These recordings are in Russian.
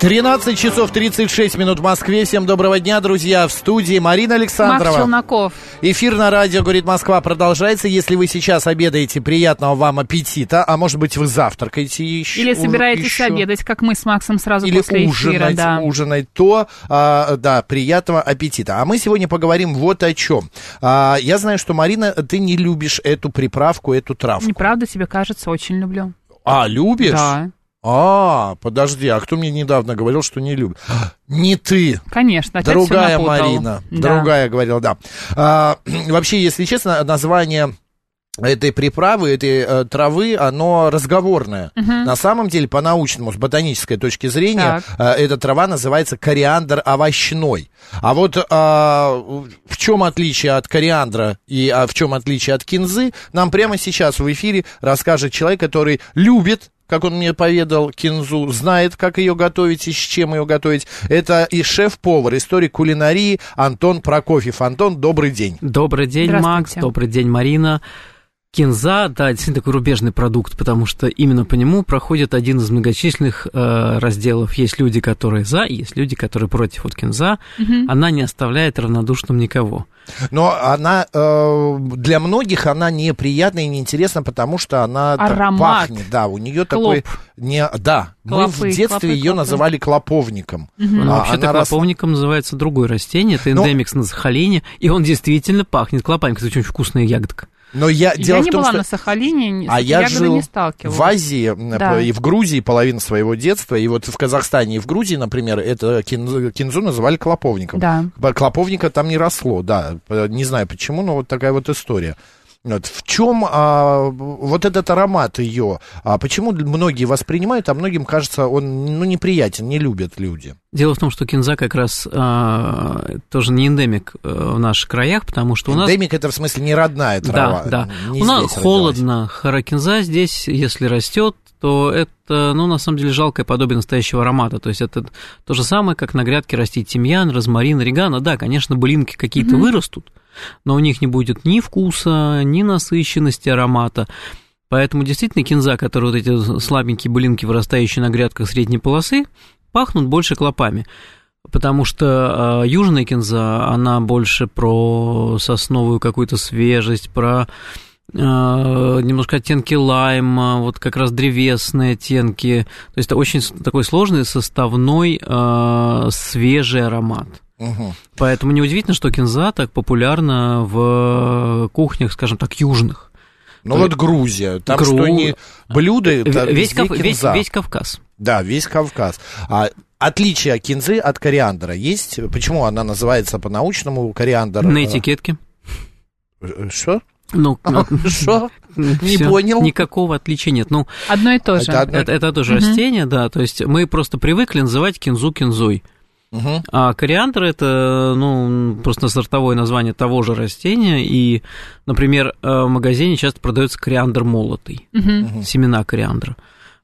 13 часов 36 минут в Москве. Всем доброго дня, друзья. В студии Марина Александрова. Макс Челноков. Эфир на радио «Говорит Москва» продолжается. Если вы сейчас обедаете, приятного вам аппетита. А может быть, вы завтракаете еще. Или собираетесь еще. обедать, как мы с Максом сразу Или после эфира. ужинать, Да. ужинать, то, а, да, приятного аппетита. А мы сегодня поговорим вот о чем. А, я знаю, что, Марина, ты не любишь эту приправку, эту травку. Неправда, тебе кажется, очень люблю. А, любишь? Да, А, подожди, а кто мне недавно говорил, что не любит? Не ты. конечно. Другая. Марина. Да. Другая говорила, да. А, вообще, если честно, название этой приправы, этой э, травы, оно разговорное. На самом деле, по-научному, с ботанической точки зрения, э, эта трава называется кориандр овощной. А вот э, в чем отличие от кориандра и а в чем отличие от кинзы, нам прямо сейчас в эфире расскажет человек, который любит как он мне поведал, кинзу, знает, как ее готовить и с чем ее готовить. Это и шеф-повар, историк кулинарии Антон Прокофьев. Антон, добрый день. Добрый день. Макс. Добрый день, Марина. Кинза, да, действительно такой рубежный продукт, потому что именно по нему проходит один из многочисленных э, разделов. Есть люди, которые за, есть люди, которые против. Вот кинза, она не оставляет равнодушным никого. Но она э, для многих она неприятна и неинтересна, потому что она Аромат. пахнет. Да, у нее такой не, да. мы в Клопы, детстве клопы, ее клопы. называли клоповником. Но А, вообще-то клоповником называется другое растение, это Ну- эндемикс на Сахалине, и он действительно пахнет клопами. Кстати, очень вкусная ягодка. Но я, дело Я в не том, была что... на Сахалине, А я ягодой жил не в Азии м, Да. и в Грузии половину своего детства, и вот в Казахстане и в Грузии, например, это кинзу, кинзу называли клоповником. Да. Клоповника там не росло, да, не знаю почему, но вот такая вот история. Вот. В чем а, вот этот аромат ее? А почему многие воспринимают, а многим кажется, он ну, неприятен, не любят люди? Дело в том, что кинза как раз а, тоже не эндемик э, в наших краях, потому что у нас... Эндемик это в смысле не родная трава. Да, да. не У нас холодно, харакинза здесь, если растет, то это, ну, на самом деле, жалкое подобие настоящего аромата. То есть это то же самое, как на грядке растить тимьян, розмарин, орегано. Да, конечно, былинки какие-то вырастут, но у них не будет ни вкуса, ни насыщенности аромата. Поэтому действительно кинза, которые вот эти слабенькие былинки, вырастающие на грядках средней полосы, пахнут больше клопами. Потому что э, южная кинза, она больше про сосновую какую-то свежесть, про э, немножко оттенки лайма, вот как раз древесные оттенки. То есть это очень такой сложный, составной, э, свежий аромат. Мгм. Поэтому неудивительно, что кинза так популярна в кухнях, скажем так, южных. Ну То вот Грузия, там Гру- что ни блюда, там Весь, везде Кав- весь, кинза. весь Кавказ. Да, весь Кавказ. А отличие кинзы от кориандра есть? Почему она называется по-научному кориандр? На этикетке. Э, Что? Ну, Что? Не всё, понял. Никакого отличия нет. Ну, Одно и то же. Это одно- это, это тоже растение, да. То есть мы просто привыкли называть кинзу кинзой. Мгм. А кориандр это, ну, просто сортовое название того же растения. И, например, э, в магазине часто продается кориандр молотый, Мгм. семена кориандра.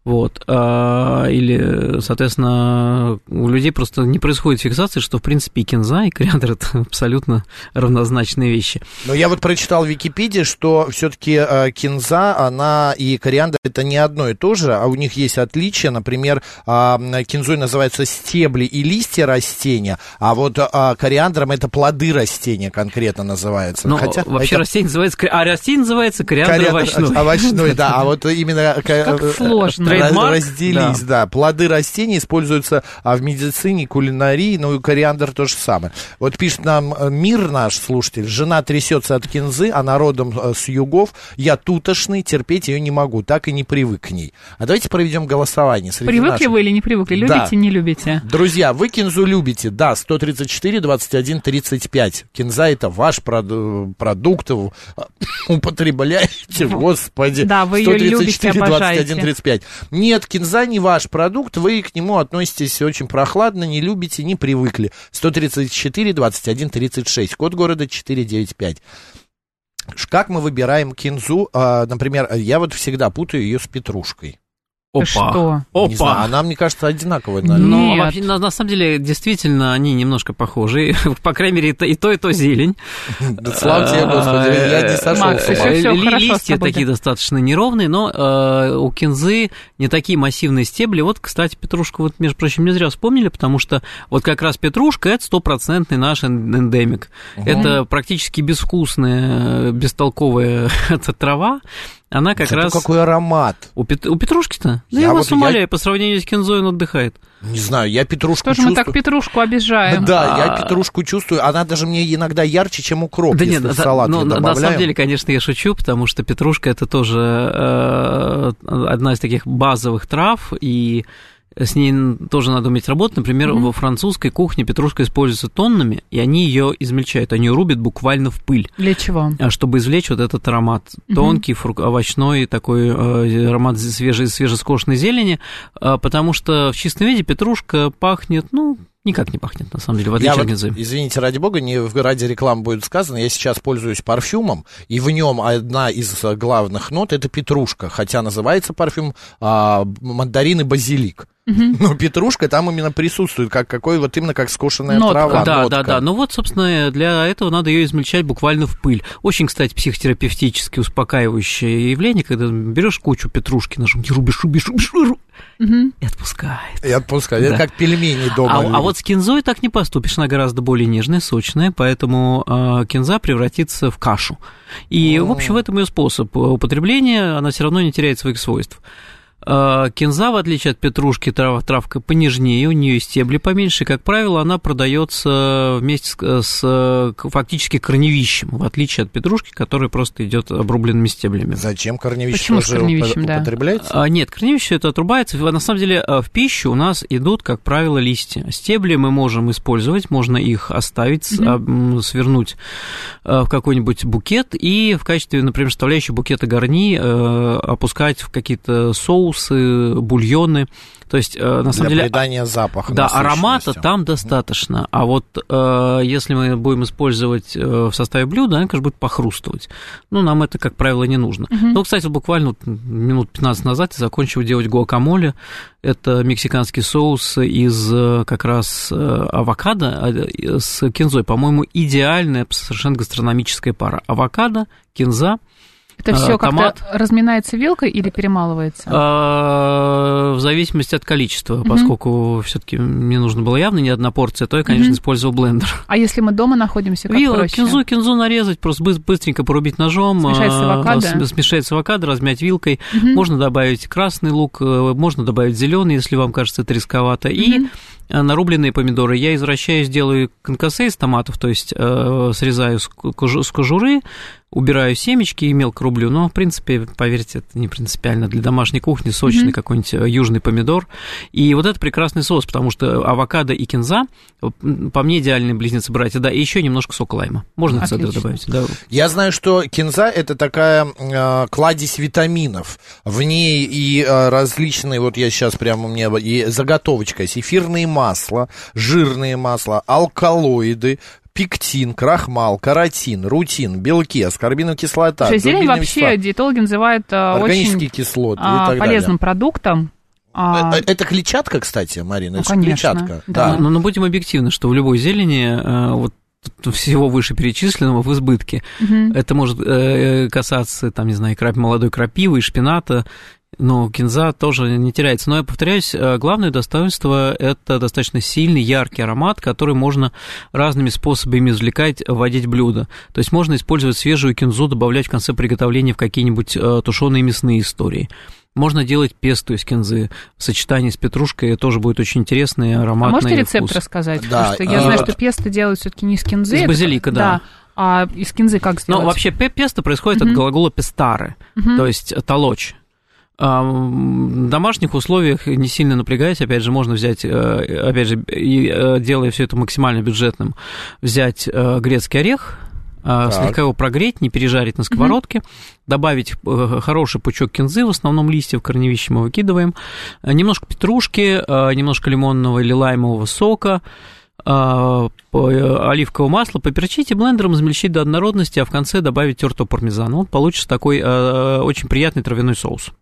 Вот. А, Или, соответственно, у людей просто не происходит фиксации, что, в принципе, и кинза, и кориандр это абсолютно равнозначные вещи. Но я вот прочитал в Википедии, что все-таки кинза, она и кориандр это не одно и то же, а у них есть отличия. Например, а, кинзой называются стебли и листья растения, а вот а, кориандром это плоды растения конкретно называются. Но Хотя вообще это растение называется... А растение называется кориандр, кориандр овощной. овощной, да, а вот именно ка- Как э, сложно. Trademark, разделись, да. Плоды растений используются а, в медицине, кулинарии, ну и кориандр то же самое. Вот пишет нам э, мир наш слушатель, жена трясется от кинзы, она родом э, с югов, я тутошный, терпеть ее не могу, так и не привык к ней. А давайте проведем голосование среди Привыкли наших. вы или не привыкли? Любите, Да. не любите? Друзья, вы кинзу любите? Да, 134, 21, 35. Кинза это ваш проду- продукт, вы употребляете, господи. Да, вы её любите, 21, обожаете. 35. Нет, кинза не ваш продукт, вы к нему относитесь очень прохладно, не любите, не привыкли. 134, 21, 36. Код города 495. Ш- Как мы выбираем кинзу? А, Например, я вот всегда путаю ее с петрушкой. Опа. что? Опа. Не знаю, она, мне кажется, одинаковая. наверное. Ну, Нет. вообще, на, на самом деле, действительно, они немножко похожи. По крайней мере, и то, и то, и то зелень. Да слава тебе, Господи, я не сошел Макс, с ума. еще всё Ли- хорошо с Листья такие достаточно неровные, но э, у кинзы не такие массивные стебли. Вот, кстати, петрушку, вот, между прочим, не зря вспомнили, потому что вот как раз петрушка – это стопроцентный наш эн- эндемик. Это практически безвкусная, бестолковая эта трава. Она как Зато раз... какой аромат. У, пет- у петрушки-то? Да Я я, вот- вас я- умоляю, по сравнению с кинзой он отдыхает. Не знаю, я петрушку Тоже мы так чувствую. петрушку обижаем. Да, я А. петрушку чувствую. Она даже мне иногда ярче, чем укроп, Да если нет, в салат ну, я на- самом деле, конечно, я шучу, потому что петрушка это тоже э, одна из таких базовых трав, и с ней тоже надо уметь работать. Например, во французской кухне петрушка используется тоннами, и они ее измельчают, они ее рубят буквально в пыль. Для чего? а, Чтобы извлечь вот этот аромат тонкий, фрук- овощной, такой э, аромат свежей, свежескошенной зелени, а, потому что в чистом виде петрушка пахнет, ну, никак не пахнет, на самом деле, в Я отличие от вот, кинзы. извините, ради бога, не в- ради рекламы будет сказано, я сейчас пользуюсь парфюмом, и в нем одна из э, главных нот это петрушка, хотя называется парфюм а, мандарин и базилик. Но петрушка там именно присутствует, как какой вот именно как скошенная Нотка. трава. Да, нотка. да, да. Ну вот, собственно, для этого надо ее измельчать буквально в пыль. Очень, кстати, психотерапевтически успокаивающее явление, когда берешь кучу петрушки ножом, и рубишь, рубишь, рубишь, рубишь, и отпускает. И отпускаю. Да. Это как пельмени дома. А, а вот с кинзой так не поступишь, она гораздо более нежная, сочная, поэтому э, кинза превратится в кашу. И, в общем, в этом ее способ употребления, она все равно не теряет своих свойств. Э, Кинза, в отличие от петрушки, трав, травка понежнее, у нее стебли поменьше, как правило, она продается вместе с, с фактически корневищем, в отличие от петрушки, которая просто идет обрубленными стеблями. Зачем корневище Почему с тоже корневищем, упо- да? употребляется? А, Нет, корневище это отрубается. На самом деле в пищу у нас идут, как правило, листья. Стебли мы можем использовать, можно их оставить, м, свернуть в какой-нибудь букет и в качестве, например, составляющей букета гарни э, опускать в какие-то соусы, бульоны. То есть, э, на самом Для деле, придания запаха. да, аромата там достаточно. А вот э, если мы будем использовать э, в составе блюда, она, конечно, будет похрустывать. Ну, нам это, как правило, не нужно. Ну, кстати, буквально минут 15 назад я закончил делать гуакамоле. Это мексиканский соус из э, как раз авокадо э, с кинзой. По-моему, идеальная совершенно гастрономическая пара. Авокадо, кинза, Это А, все как-то разминается вилкой или перемалывается? А, В зависимости от количества, поскольку все-таки мне нужно было явно не одна порция, то я, конечно, использовал блендер. А если мы дома находимся, как Вилла, проще? кинзу, кинзу нарезать, просто быс- быстренько порубить ножом, Смешать с а, авокадо. см- смешать с авокадо, размять вилкой. Можно добавить красный лук, э, можно добавить зеленый, если вам кажется это рисковато. И э, нарубленные помидоры. Я извращаюсь, делаю конкассе из томатов, то есть э, срезаю с кожуры, убираю семечки и мелко рублю. Но, в принципе, поверьте, это не принципиально. Для домашней кухни сочный Мгм. какой-нибудь э, южный помидор. И вот это прекрасный соус, потому что авокадо и кинза, э, по мне, идеальные близнецы-братья. Да, и еще немножко сока лайма. Можно цедр добавить. Да. Я знаю, что кинза это такая э, кладезь витаминов. В ней и э, различные, вот я сейчас прямо у меня и заготовочка есть, эфирные масла, жирные масла, алкалоиды, пектин, крахмал, каротин, рутин, белки, аскорбиновая кислота, Слушай, зелень вообще вещества, диетологи называют органические очень кислоты а, и так полезным продуктом. А, далее. Э, Это клетчатка, кстати, Марина, Ну, это конечно, клетчатка. да. Но, но будем объективны, что в любой зелени э, вот всего вышеперечисленного в избытке. мгм. Это может э, касаться, там, не знаю, крап, молодой крапивы и шпината, но кинза тоже не теряется. Но я повторяюсь, э, главное достоинство – это достаточно сильный, яркий аромат, который можно разными способами извлекать, вводить в блюдо. То есть можно использовать свежую кинзу, добавлять в конце приготовления в какие-нибудь э, тушеные мясные истории. Можно делать песто из кинзы в сочетании с петрушкой, тоже будет очень интересный, А ароматный можете рецепт вкус. рассказать? Да, Потому что я а, знаю, что песто делают все-таки не из кинзы. Из это- базилика, да. А из кинзы как сделать? Ну, вообще пе- песто происходит Мгм. от глагола пестары, Мгм. то есть толочь. В домашних условиях, не сильно напрягаясь, опять же, можно взять, э, опять же, и, э, делая все это максимально бюджетным, взять э, грецкий орех, Так. слегка его прогреть, не пережарить на сковородке, добавить э, хороший пучок кинзы, в основном листьев, корневища мы выкидываем, немножко петрушки, немножко лимонного или лаймового сока, оливкового масла, поперчите блендером, измельчить до однородности, а в конце добавить тертого пармезана. Вот получится такой очень приятный травяной соус.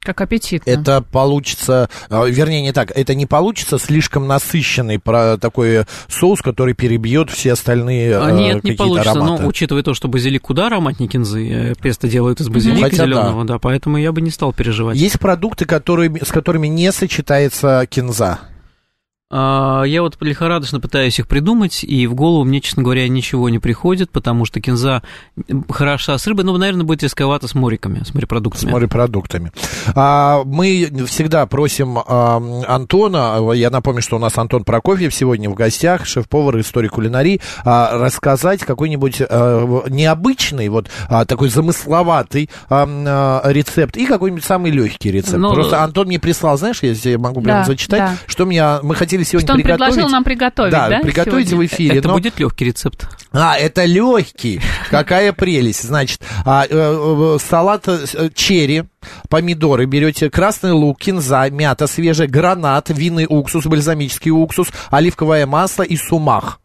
Как аппетитно. Это получится, э, вернее, не так, это не получится слишком насыщенный про такой соус, который перебьет все остальные А, э, Нет, не получится. ароматы. Но учитывая то, что базилик куда ароматнее кинзы, э, песто делают из базилика Хотя да. зеленого, да. поэтому я бы не стал переживать. Есть продукты, которые, с которыми не сочетается кинза. А, Я вот лихорадочно пытаюсь их придумать, и в голову мне, честно говоря, ничего не приходит, потому что кинза хороша с рыбой, но, наверное, будет рисковато с мориками, с с морепродуктами. морепродуктами. А, мы всегда просим а, Антона, я напомню, что у нас Антон Прокофьев сегодня в гостях, шеф-повар истории кулинарии, рассказать какой-нибудь необычный, вот такой замысловатый рецепт и какой-нибудь самый легкий рецепт. Ну, Просто Антон мне прислал, знаешь, я могу прямо Да, зачитать, да. что мне, мы хотели сегодня Что он приготовить. предложил нам приготовить, да, приготовить сегодня? в эфире. Это но- будет легкий рецепт. а, это легкий. Какая прелесть. Значит, а, э, э, салат э, черри, помидоры, берете красный лук, кинза, мята свежая, гранат, винный уксус, бальзамический уксус, оливковое масло и сумах.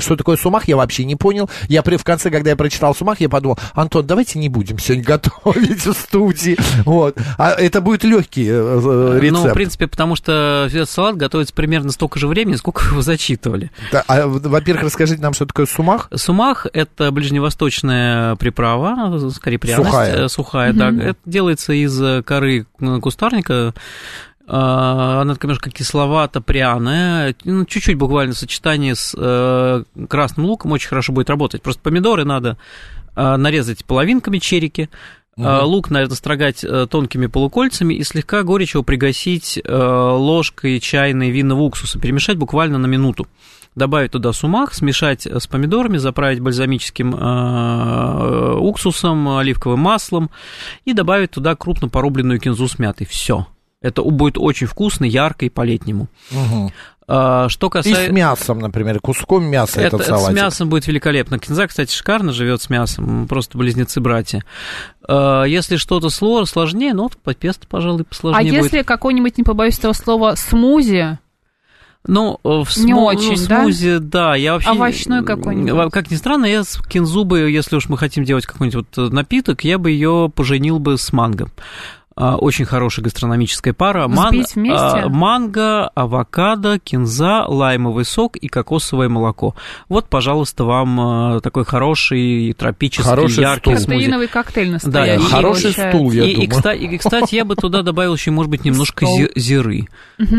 Что такое сумах, я вообще не понял. Я при, в конце, когда я прочитал сумах, я подумал, Антон, давайте не будем сегодня готовить в студии. Вот. А это будет легкий э, э, рецепт. Ну, в принципе, потому что этот салат готовится примерно столько же времени, сколько вы зачитывали. Да, а, во-первых, расскажите нам, что такое сумах. Сумах – это ближневосточная приправа, скорее пряность. Сухая. э, Сухая, да. Это делается из э, коры э, кустарника. А, Она такая немножко кисловато-пряная, ну, чуть-чуть буквально в сочетании с э, красным луком очень хорошо будет работать. Просто помидоры надо э, нарезать половинками, черики, а, Лук надо строгать э, тонкими полукольцами и слегка горечиво пригасить э, ложкой чайной винного уксуса, перемешать буквально на минуту. Добавить туда сумах, смешать с помидорами, заправить бальзамическим э, уксусом, оливковым маслом и добавить туда крупно порубленную кинзу с мятой. Все. Это будет очень вкусно, ярко и по-летнему. А, Что И касается... с мясом, например, куском мяса Это, этот это с салатик. мясом будет великолепно. Кинза, кстати, шикарно живет с мясом, просто близнецы-братья. А, Если что-то сло- сложнее, ну, по песто, пожалуй, А посложнее будет. если какой-нибудь, не побоюсь этого слова, смузи, Ну, э, в Не смо- очень, ну, да? смузи, да? я вообще... Овощной какой-нибудь? Э, Как ни странно, я с кинзу бы, если уж мы хотим делать какой-нибудь вот напиток, я бы ее поженил бы с манго. А, Очень хорошая гастрономическая пара. Вместе? а, манго, авокадо, кинза, лаймовый сок и кокосовое молоко. Вот, пожалуйста, вам а, такой хороший тропический, Хороший яркий стул. смузи. протеиновый коктейль Да, настоящий. и Хороший получается. стул, я и, и, думаю. кстати, и, кстати, я бы туда добавил еще, может быть, немножко Стол. зи- зиры.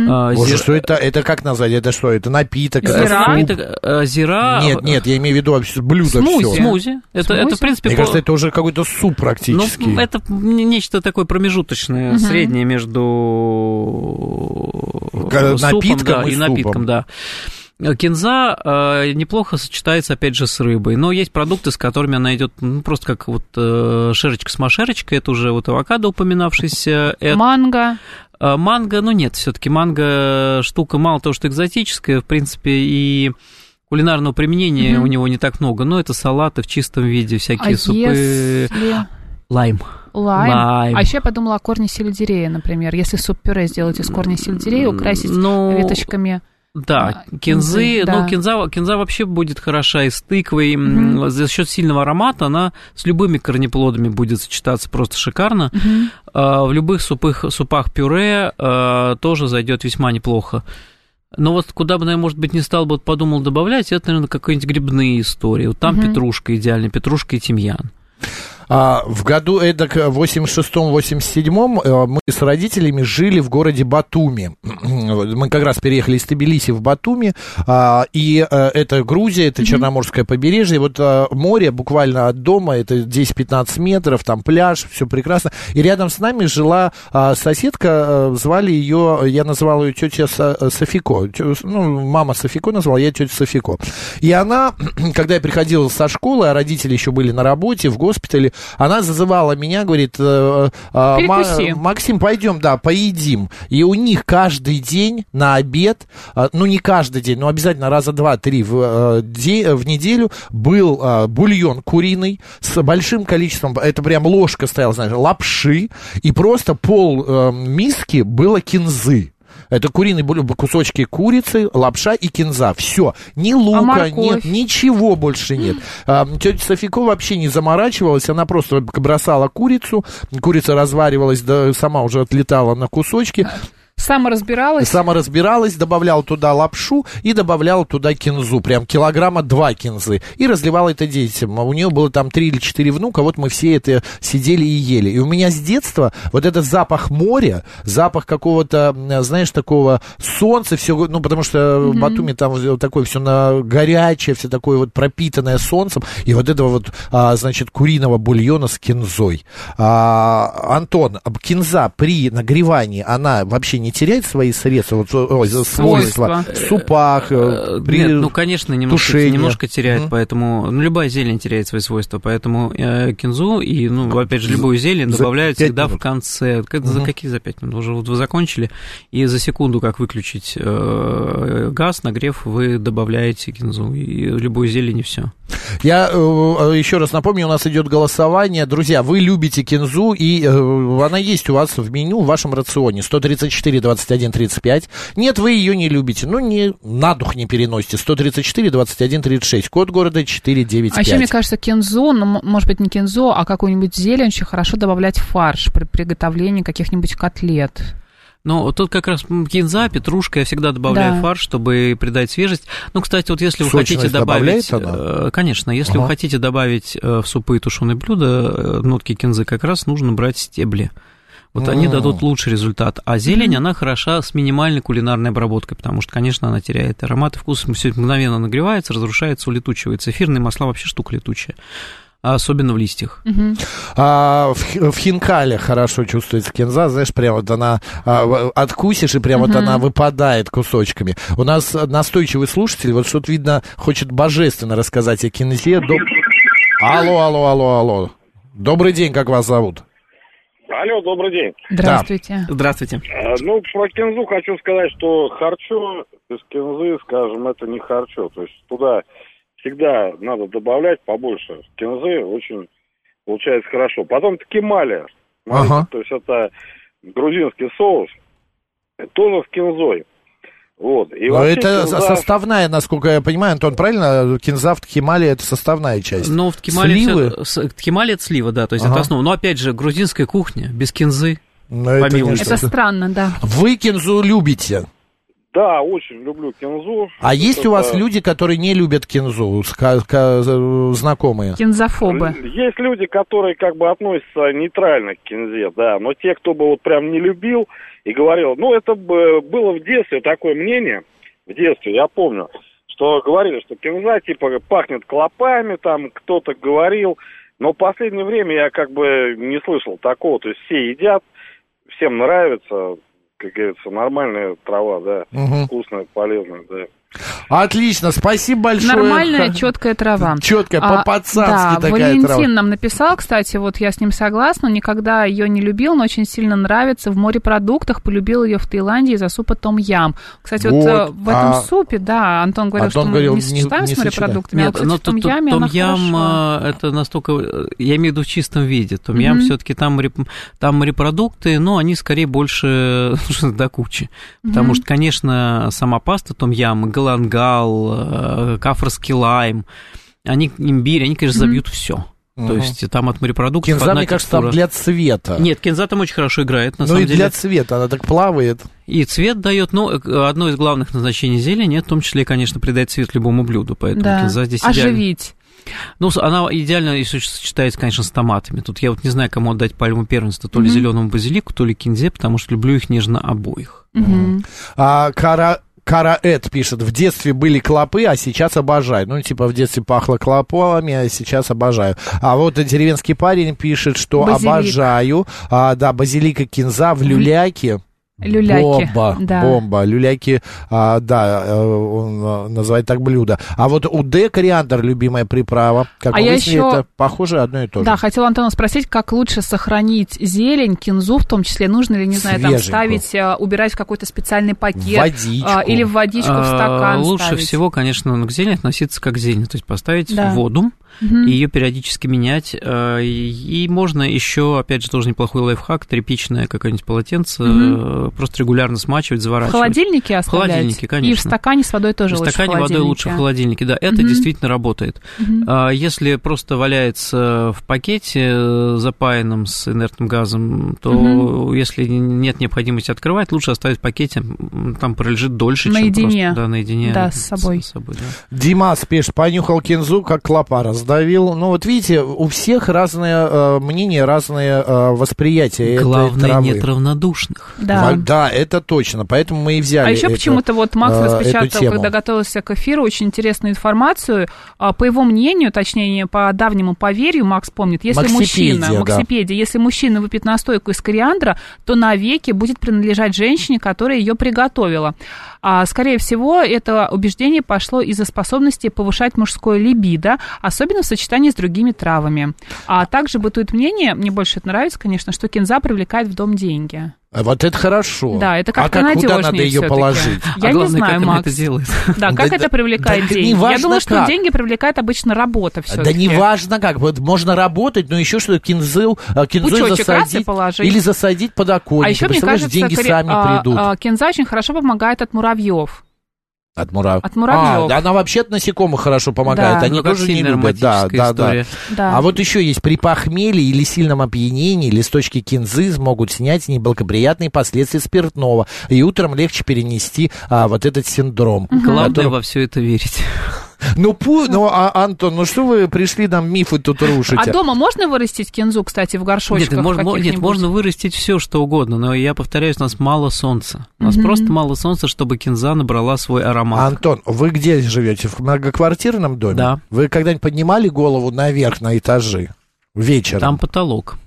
А, Боже, что это? Это как назвать? Это что? Это напиток? Это Это Зира? зира. Нет, нет, я имею в виду вообще блюдо Смузи. все. Смузи. Это, это, в принципе, Мне по- кажется, это уже какой-то суп практически. ну, это нечто такое промежуточное, среднее между Ка- супом, напитком да, и и напитком, да. Кинза э, неплохо сочетается, опять же, с рыбой, но есть продукты, с которыми она идет ну, просто как вот э, шерочка с машерочкой, это уже вот авокадо упоминавшийся, это Манго. А, Манго, ну нет, все-таки манго штука мало того, что экзотическая, в принципе, и кулинарного применения Мгм. у него не так много, но это салаты в чистом виде, всякие а супы. если Лайм. Лайм? Лайм. А еще я подумала о корне сельдерея, например. Если суп-пюре сделать из корня сельдерея, украсить Ну, веточками. Да, а, кинзы, кинзы, ну, да. кинза, кинза вообще будет хороша и с тыквой, Мгм. за счет сильного аромата она с любыми корнеплодами будет сочетаться просто шикарно. А, В любых супах, супах пюре а, тоже зайдет весьма неплохо. Но вот куда бы, наверное, может быть, не стал бы, вот подумал добавлять, это, наверное, какие-нибудь грибные истории. Вот там Мгм. петрушка идеально, петрушка и тимьян. А, в году эдак 86-87 э, мы с родителями жили в городе Батуми. Мы как раз переехали из Тбилиси в Батуми, а, и э, это Грузия, это Черноморское побережье, вот э, море буквально от дома, это 10-15 метров, там пляж, все прекрасно. И рядом с нами жила а, соседка, э, звали ее, я называл ее тетя Со- Софико, Тё- ну, мама Софико назвала, я тетя Софико. И она, когда я приходил со школы, а родители еще были на работе, в госпитале, она зазывала меня, говорит, э, э, «Ма- Перекуси. Максим, пойдем, да, поедим. И у них каждый день на обед, э, ну не каждый день, но обязательно раза два-три в, в неделю был бульон куриный с большим количеством, это прям ложка стояла, знаешь, лапши, и просто пол миски было кинзы. Это куриные кусочки курицы, лапша и кинза. Все. Ни лука, морковь? нет, ничего больше нет. А, тетя Софико вообще не заморачивалась, она просто бросала курицу, курица разваривалась, да, сама уже отлетала на кусочки. Сама разбиралась. Сама разбиралась, добавляла туда лапшу и добавляла туда кинзу, прям килограмма два кинзы, и разливала это детям. А У нее было там три или четыре внука, вот мы все это сидели и ели. И у меня с детства вот этот запах моря, запах какого-то, знаешь, такого солнца, все, ну, потому что в Батуми там такое все на горячее, все такое вот пропитанное солнцем, и вот этого вот, а, значит, куриного бульона с кинзой. А, Антон, кинза при нагревании, она вообще не теряет свои средства, вот, ой, свойства в супах, э, Э, при Нет, ну, конечно, немножко, тушении? немножко теряет, Мгм. поэтому... Ну, любая зелень теряет свои свойства, поэтому э, кинзу и, ну, опять же, любую зелень за добавляют всегда минут. в конце. Как- За Мгм. какие за пять минут? Уже вот вы закончили, и за секунду, как выключить э, газ, нагрев, вы добавляете кинзу и любую зелень, и все. Я э, еще раз напомню, у нас идет голосование. Друзья, вы любите кинзу, и э, она есть у вас в меню в вашем рационе. 134, 21, 35. Нет, вы ее не любите. Ну, не, на дух не переносите. 134, 21, 36. Код города 495. А еще, мне кажется, кинзу, ну, может быть, не кинзу, а какую-нибудь зелень очень хорошо добавлять в фарш при приготовлении каких-нибудь котлет. Но тут как раз кинза, петрушка я всегда добавляю Да. фарш, чтобы придать свежесть. Ну, кстати, вот если вы Сочность хотите добавить... она? э, Конечно, если Ага. вы хотите добавить э, в супы и тушеные блюда э, нотки кинзы, как раз нужно брать стебли. Вот они дадут лучший результат. А зелень, она хороша с минимальной кулинарной обработкой, потому что, конечно, она теряет аромат и вкус, все мгновенно нагревается, разрушается, улетучивается. Эфирные масла вообще штука летучая, а особенно в листьях. Мгм. А, в, в хинкале хорошо чувствуется кинза, знаешь, прям вот она а, откусишь, и прям вот она выпадает кусочками. У нас настойчивый слушатель, вот что-то видно, хочет божественно рассказать о кинзе. Доб- Алло, алло, алло, алло. Добрый день, как вас зовут? Алло, добрый день. Здравствуйте. Здравствуйте. Э, Ну, про кинзу хочу сказать, что харчо из кинзы, скажем, это не харчо. То есть туда всегда надо добавлять побольше кинзы, очень получается хорошо. Потом ткемали. Смотрите, Ага. То есть это грузинский соус, тоже с кинзой. Вот. И Но вообще это кинза- составная, насколько я понимаю, Антон, правильно? Кинза в Тхимале это составная часть. Но в ткемале, Сливы? с- ткемале это слива, да, то есть Ага. это основа. Но опять же, грузинская кухня без кинзы. Но это помимо. Это что-то. странно, да. Вы кинзу любите. Да, очень люблю кинзу. А есть у вас Это- люди, которые не любят кинзу, ка- знакомые? Кинзофобы. Есть люди, которые как бы относятся нейтрально к кинзе, да, но те, кто бы вот прям не любил и говорил, ну, это бы было в детстве такое мнение, в детстве, я помню, что говорили, что кинза типа пахнет клопами, там кто-то говорил, но в последнее время я как бы не слышал такого, то есть все едят, всем нравится, как говорится, нормальная трава, да, Мгм. вкусная, полезная, да. Отлично, спасибо большое. Нормальная, четкая трава. Четкая, А, по-пацански да, такая Валентин трава. нам написал, кстати, вот я с ним согласна, никогда ее не любил, но очень сильно нравится в морепродуктах, полюбил ее в Таиланде из-за супа том ям. Кстати, вот, Вот, э, в этом а- супе, да, Антон говорил, Антон что мы говорил, не не- сочетаем не с морепродуктами, а Нет, вот, но кстати, в том тут- тут- яме том она ям хорошо. а, это настолько, я имею в виду в чистом виде. Том ям Мгм. все-таки там, там морепродукты, но они скорее больше до кучи. Потому Мгм. что, конечно, сама паста том ям, галангал, э, кафрский лайм, они имбирь, они, конечно, забьют все. То Мгм. есть там от морепродуктов Кинза, мне кажется, там для цвета. Нет, кинза там очень хорошо играет, на ну самом и деле. для цвета, она так плавает. И цвет дает, ну, э, одно из главных назначений зелени, в том числе, конечно, придать цвет любому блюду, поэтому Да. кинза здесь идеально. Оживить. Ну, она идеально, если сочетается, конечно, с томатами. Тут я вот не знаю, кому отдать пальму первенства, то ли Мгм. зеленому базилику, то ли кинзе, потому что люблю их нежно обоих. Мгм. А Кара... Караэт пишет, в детстве были клопы, а сейчас обожаю. Ну, типа, в детстве пахло клопами, а сейчас обожаю. А вот деревенский парень пишет, что Базилик. обожаю. А, да, базилика кинза в люляке. Люляки, Бомба, да. бомба. Люляки, а, да, э, он а, называет так блюдо. А вот у Д кориандр любимая приправа. Как А мы я выяснили, еще- это похоже одно и то же. Да, хотела Антона спросить, как лучше сохранить зелень, кинзу в том числе, нужно ли, не знаю, там ставить, э, убирать в какой-то специальный пакет. Водичку. а, или в водичку в А, стакан Лучше ставить. всего, конечно, к зелени относиться как к зелени, то есть поставить Да. воду, и ее периодически менять. э, И можно еще, опять же, тоже неплохой лайфхак, тряпичное какое-нибудь полотенце, э, просто регулярно смачивать, В заворачивать. холодильнике оставлять? холодильнике, И в конечно. стакане с водой тоже в лучше стакане в водой лучше в холодильнике, да, это действительно работает. А Если просто валяется в пакете э, запаянном с инертным газом, то если нет необходимости открывать, лучше оставить в пакете, там пролежит дольше, Наедине. чем просто да, наедине Да, с собой. собой да. Димас пишет, понюхал кинзу, как клопа раздавил. Ну вот видите, у всех разное э, мнение, разное э, восприятие этой Главное, травы. нет равнодушных. Да. Да, это точно. Поэтому мы и взяли. А еще это, почему-то вот Макс э, эту распечатал, тему. когда готовился к эфиру, очень интересную информацию. А, По его мнению, точнее, по давнему поверью, Макс помнит, если Максипедия, мужчина, да. Максипедия, если мужчина выпьет настойку из кориандра, то навеки будет принадлежать женщине, которая ее приготовила. А, скорее всего, это убеждение пошло из-за способности повышать мужское либидо, особенно в сочетании с другими травами. А также бытует мнение, мне больше это нравится, конечно, что кинза привлекает в дом деньги. А Вот это хорошо. Да, это а как-то как, куда надо ее положить? Я а не главное, знаю, как Макс. это делает. Да, как Да, это привлекает да, деньги? Я думаю, что как. деньги привлекает обычно работа все Да не важно как, вот можно работать, но еще что кинзу, а, кинзой Пучочек засадить положить. или засадить подоконник. А еще, мне кажется, деньги сами а, придут а, кинза очень хорошо помогает от муравьев. От мурав. от муравьев. А, да, она вообще от насекомых хорошо помогает, Да. они Ну, тоже не любят. Да, да, да. Да. А вот еще есть при похмелье или сильном опьянении листочки кинзы могут снять неблагоприятные последствия спиртного, и утром легче перенести а, вот этот синдром. Главное который- во все это верить. Ну, пу... ну а, Антон, ну что вы пришли нам мифы тут рушите? А дома можно вырастить кинзу, кстати, в горшочках Нет, можно, нет, можно вырастить все, что угодно, но я повторяюсь, у нас мало солнца. У нас Мгм. просто мало солнца, чтобы кинза набрала свой аромат. Антон, вы где живете? В многоквартирном доме? Да. Вы когда-нибудь поднимали голову наверх на этажи? Вечером? Там потолок.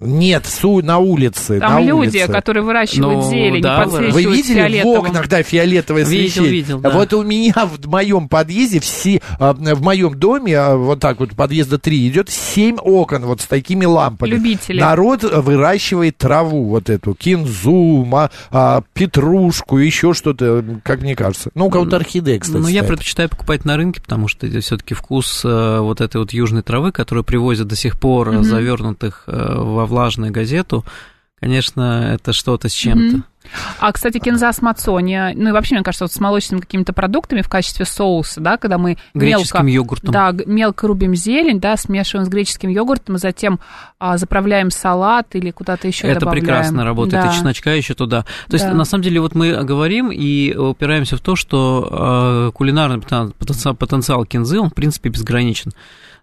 Нет, су на улице. Там на люди, улице. которые выращивают Ну, зелень, да, Вы видели в окнах, да, фиолетовое Видел, освещение? видел, да. Вот у меня в моем подъезде все, а, в моем доме, а, вот так вот, подъезда три идет, семь окон вот с такими лампами. Любители. Народ выращивает траву, вот эту, кинзу, ма- а, петрушку, еще что-то, как мне кажется. Ну, у кого-то орхидея, кстати, Ну, я стоит. предпочитаю покупать на рынке, потому что это все-таки вкус э, вот этой вот южной травы, которую привозят до сих пор Мгм. завернутых э, во влажную газету. Конечно, это что-то с чем-то. А, кстати, кинза с мацони, ну и вообще, мне кажется, вот с молочными какими-то продуктами в качестве соуса, да, когда мы Греческим мелко, йогуртом. да, мелко рубим зелень, да, смешиваем с греческим йогуртом, и затем а, заправляем салат или куда-то еще Это добавляем. прекрасно работает, Да. и чесночка еще туда. То есть, Да. на самом деле, вот мы говорим и упираемся в то, что э, кулинарный потен- потенциал, потенциал кинзы, он, в принципе, безграничен.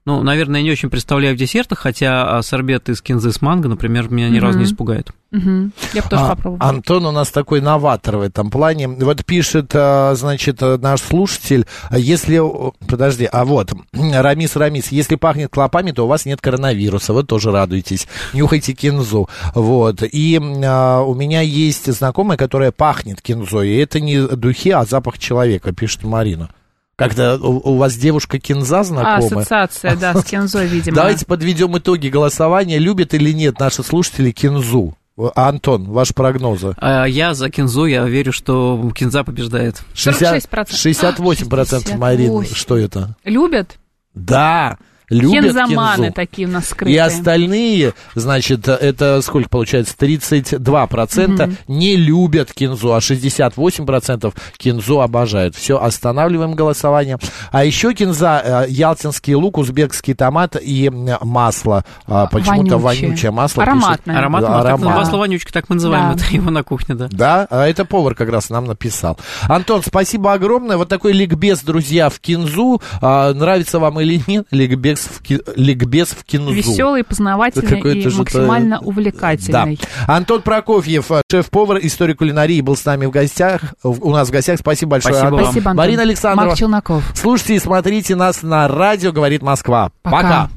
Ну, наверное, я не очень представляю в десертах, хотя а, сорбет из кинзы с манго, например, меня ни разу не испугает. Мгм. Я бы тоже А, попробовала. Антон у нас такой новатор в этом плане. Вот пишет, а, значит, а, наш слушатель, а если... Подожди, а вот, Рамис, Рамис, если пахнет клопами, то у вас нет коронавируса, вы тоже радуетесь. Нюхайте кинзу. Вот. И а, у меня есть знакомая, которая пахнет кинзой, и это не духи, а запах человека, пишет Марина. Как-то у, у вас девушка кинза А, знакомая? ассоциация, да, с кинзой, видимо. Давайте подведем итоги голосования. Любят или нет наши слушатели кинзу? А, Антон, ваши прогнозы? А я за кинзу, я верю, что кинза побеждает. 46%. 68% Марин. 68. Что это? Любят? Да, любят Кинзаманы кинзу. такие у нас И скрытые. остальные, значит, это сколько получается? 32% не любят кинзу, а 68% кинзу обожают. Все, останавливаем голосование. А еще кинза, э, ялтинский лук, узбекский томат и масло. А, Почему-то Вонючее. вонючее масло. пишет. Ароматное. Аромат, Да, так, аромат. ну, масло вонючка, так мы называем Да. это его на кухне, да. Да, а это повар как раз нам написал. Антон, спасибо огромное. Вот такой ликбез, друзья, в кинзу. А, нравится вам или нет? Ликбез в, ки- ликбез в кинзу. Веселый, познавательный и максимально увлекательный. Да. Антон Прокофьев, шеф-повар, историк кулинарии, был с нами в гостях. У нас в гостях. Спасибо большое, Спасибо Антон. вам. Спасибо, Антон. Марина Александрова. Марк Челноков. Слушайте и смотрите нас на радио, говорит Москва. Пока. Пока.